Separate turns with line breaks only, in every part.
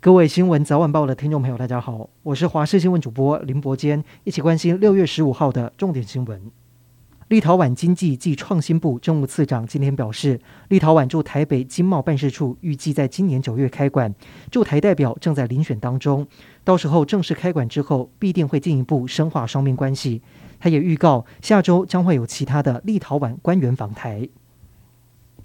各位新闻早晚报的听众朋友，大家好，我是华视新闻主播林伯坚，一起关心六月十五号的重点新闻。立陶宛经济暨创新部政务次长今天表示，立陶宛驻台北经贸办事处预计在今年九月开馆，驻台代表正在遴选当中，到时候正式开馆之后，必定会进一步深化双边关系。他也预告，下周将会有其他的立陶宛官员访台。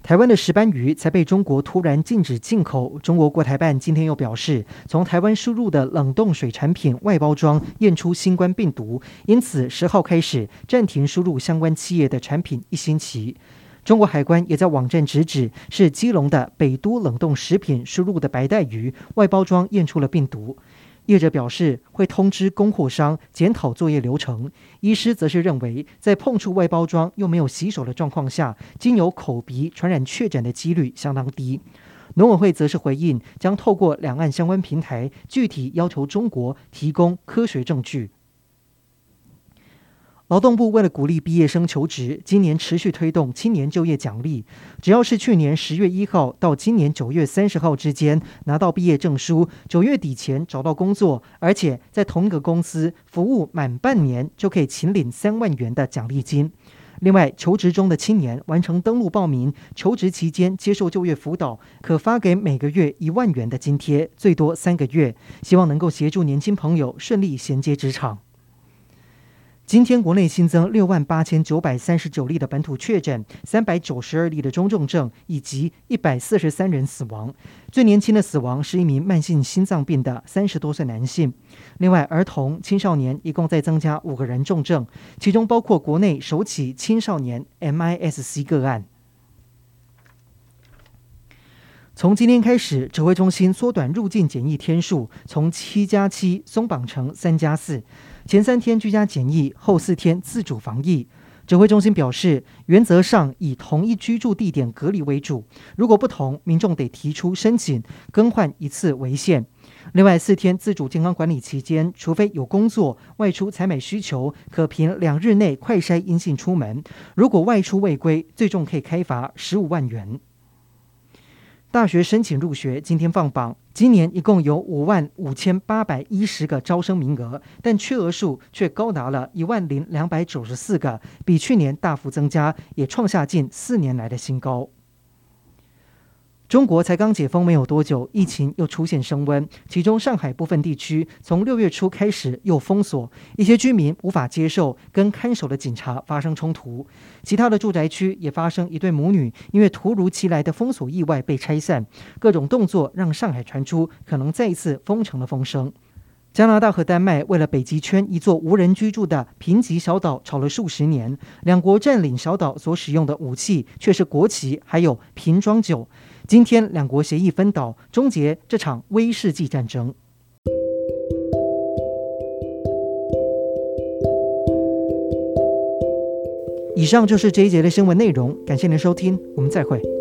台湾的石斑鱼才被中国突然禁止进口。中国国台办今天又表示，从台湾输入的冷冻水产品外包装验出新冠病毒，因此十号开始暂停输入相关企业的产品一星期。中国海关也在网站直指，是基隆的北都冷冻食品输入的白带鱼外包装验出了病毒。业者表示会通知供货商检讨作业流程，医师则是认为在碰触外包装又没有洗手的状况下，经由口鼻传染确诊的几率相当低。农委会则是回应，将透过两岸相关平台，具体要求中国提供科学证据。劳动部为了鼓励毕业生求职，今年持续推动青年就业奖励。只要是去年十月一号到今年九月三十号之间拿到毕业证书，九月底前找到工作，而且在同一个公司服务满半年，就可以请领三万元的奖励金。另外，求职中的青年完成登录报名，求职期间接受就业辅导，可发给每个月一万元的津贴，最多三个月，希望能够协助年轻朋友顺利衔接职场。今天国内新增六万八千九百三十九例的本土确诊，三百九十二例的中重症，以及一百四十三人死亡。最年轻的死亡是一名慢性心脏病的三十多岁男性。另外，儿童、青少年一共再增加五个人重症，其中包括国内首起青少年 MIS-C 个案。从今天开始，指挥中心缩短入境检疫天数，从七加七松绑成三加四。前三天居家检疫，后四天自主防疫。指挥中心表示，原则上以同一居住地点隔离为主，如果不同，民众得提出申请更换一次为限。另外，四天自主健康管理期间，除非有工作外出采买需求，可凭两日内快筛阴性出门。如果外出未归，最重可以开罚十五万元。大学申请入学今天放榜，今年一共有五万五千八百一十个招生名额，但缺额数却高达了一万零两百九十四个，比去年大幅增加，也创下近四年来的新高。中国才刚解封没有多久，疫情又出现升温。其中，上海部分地区从六月初开始又封锁，一些居民无法接受跟看守的警察发生冲突。其他的住宅区也发生一对母女因为突如其来的封锁意外被拆散。各种动作让上海传出可能再一次封城的风声。加拿大和丹麦为了北极圈一座无人居住的贫瘠小岛吵了数十年，两国占领小岛所使用的武器却是国旗，还有瓶装酒。今天，两国协议分岛，终结这场威士忌战争。以上就是这一节的新闻内容，感谢您收听，我们再会。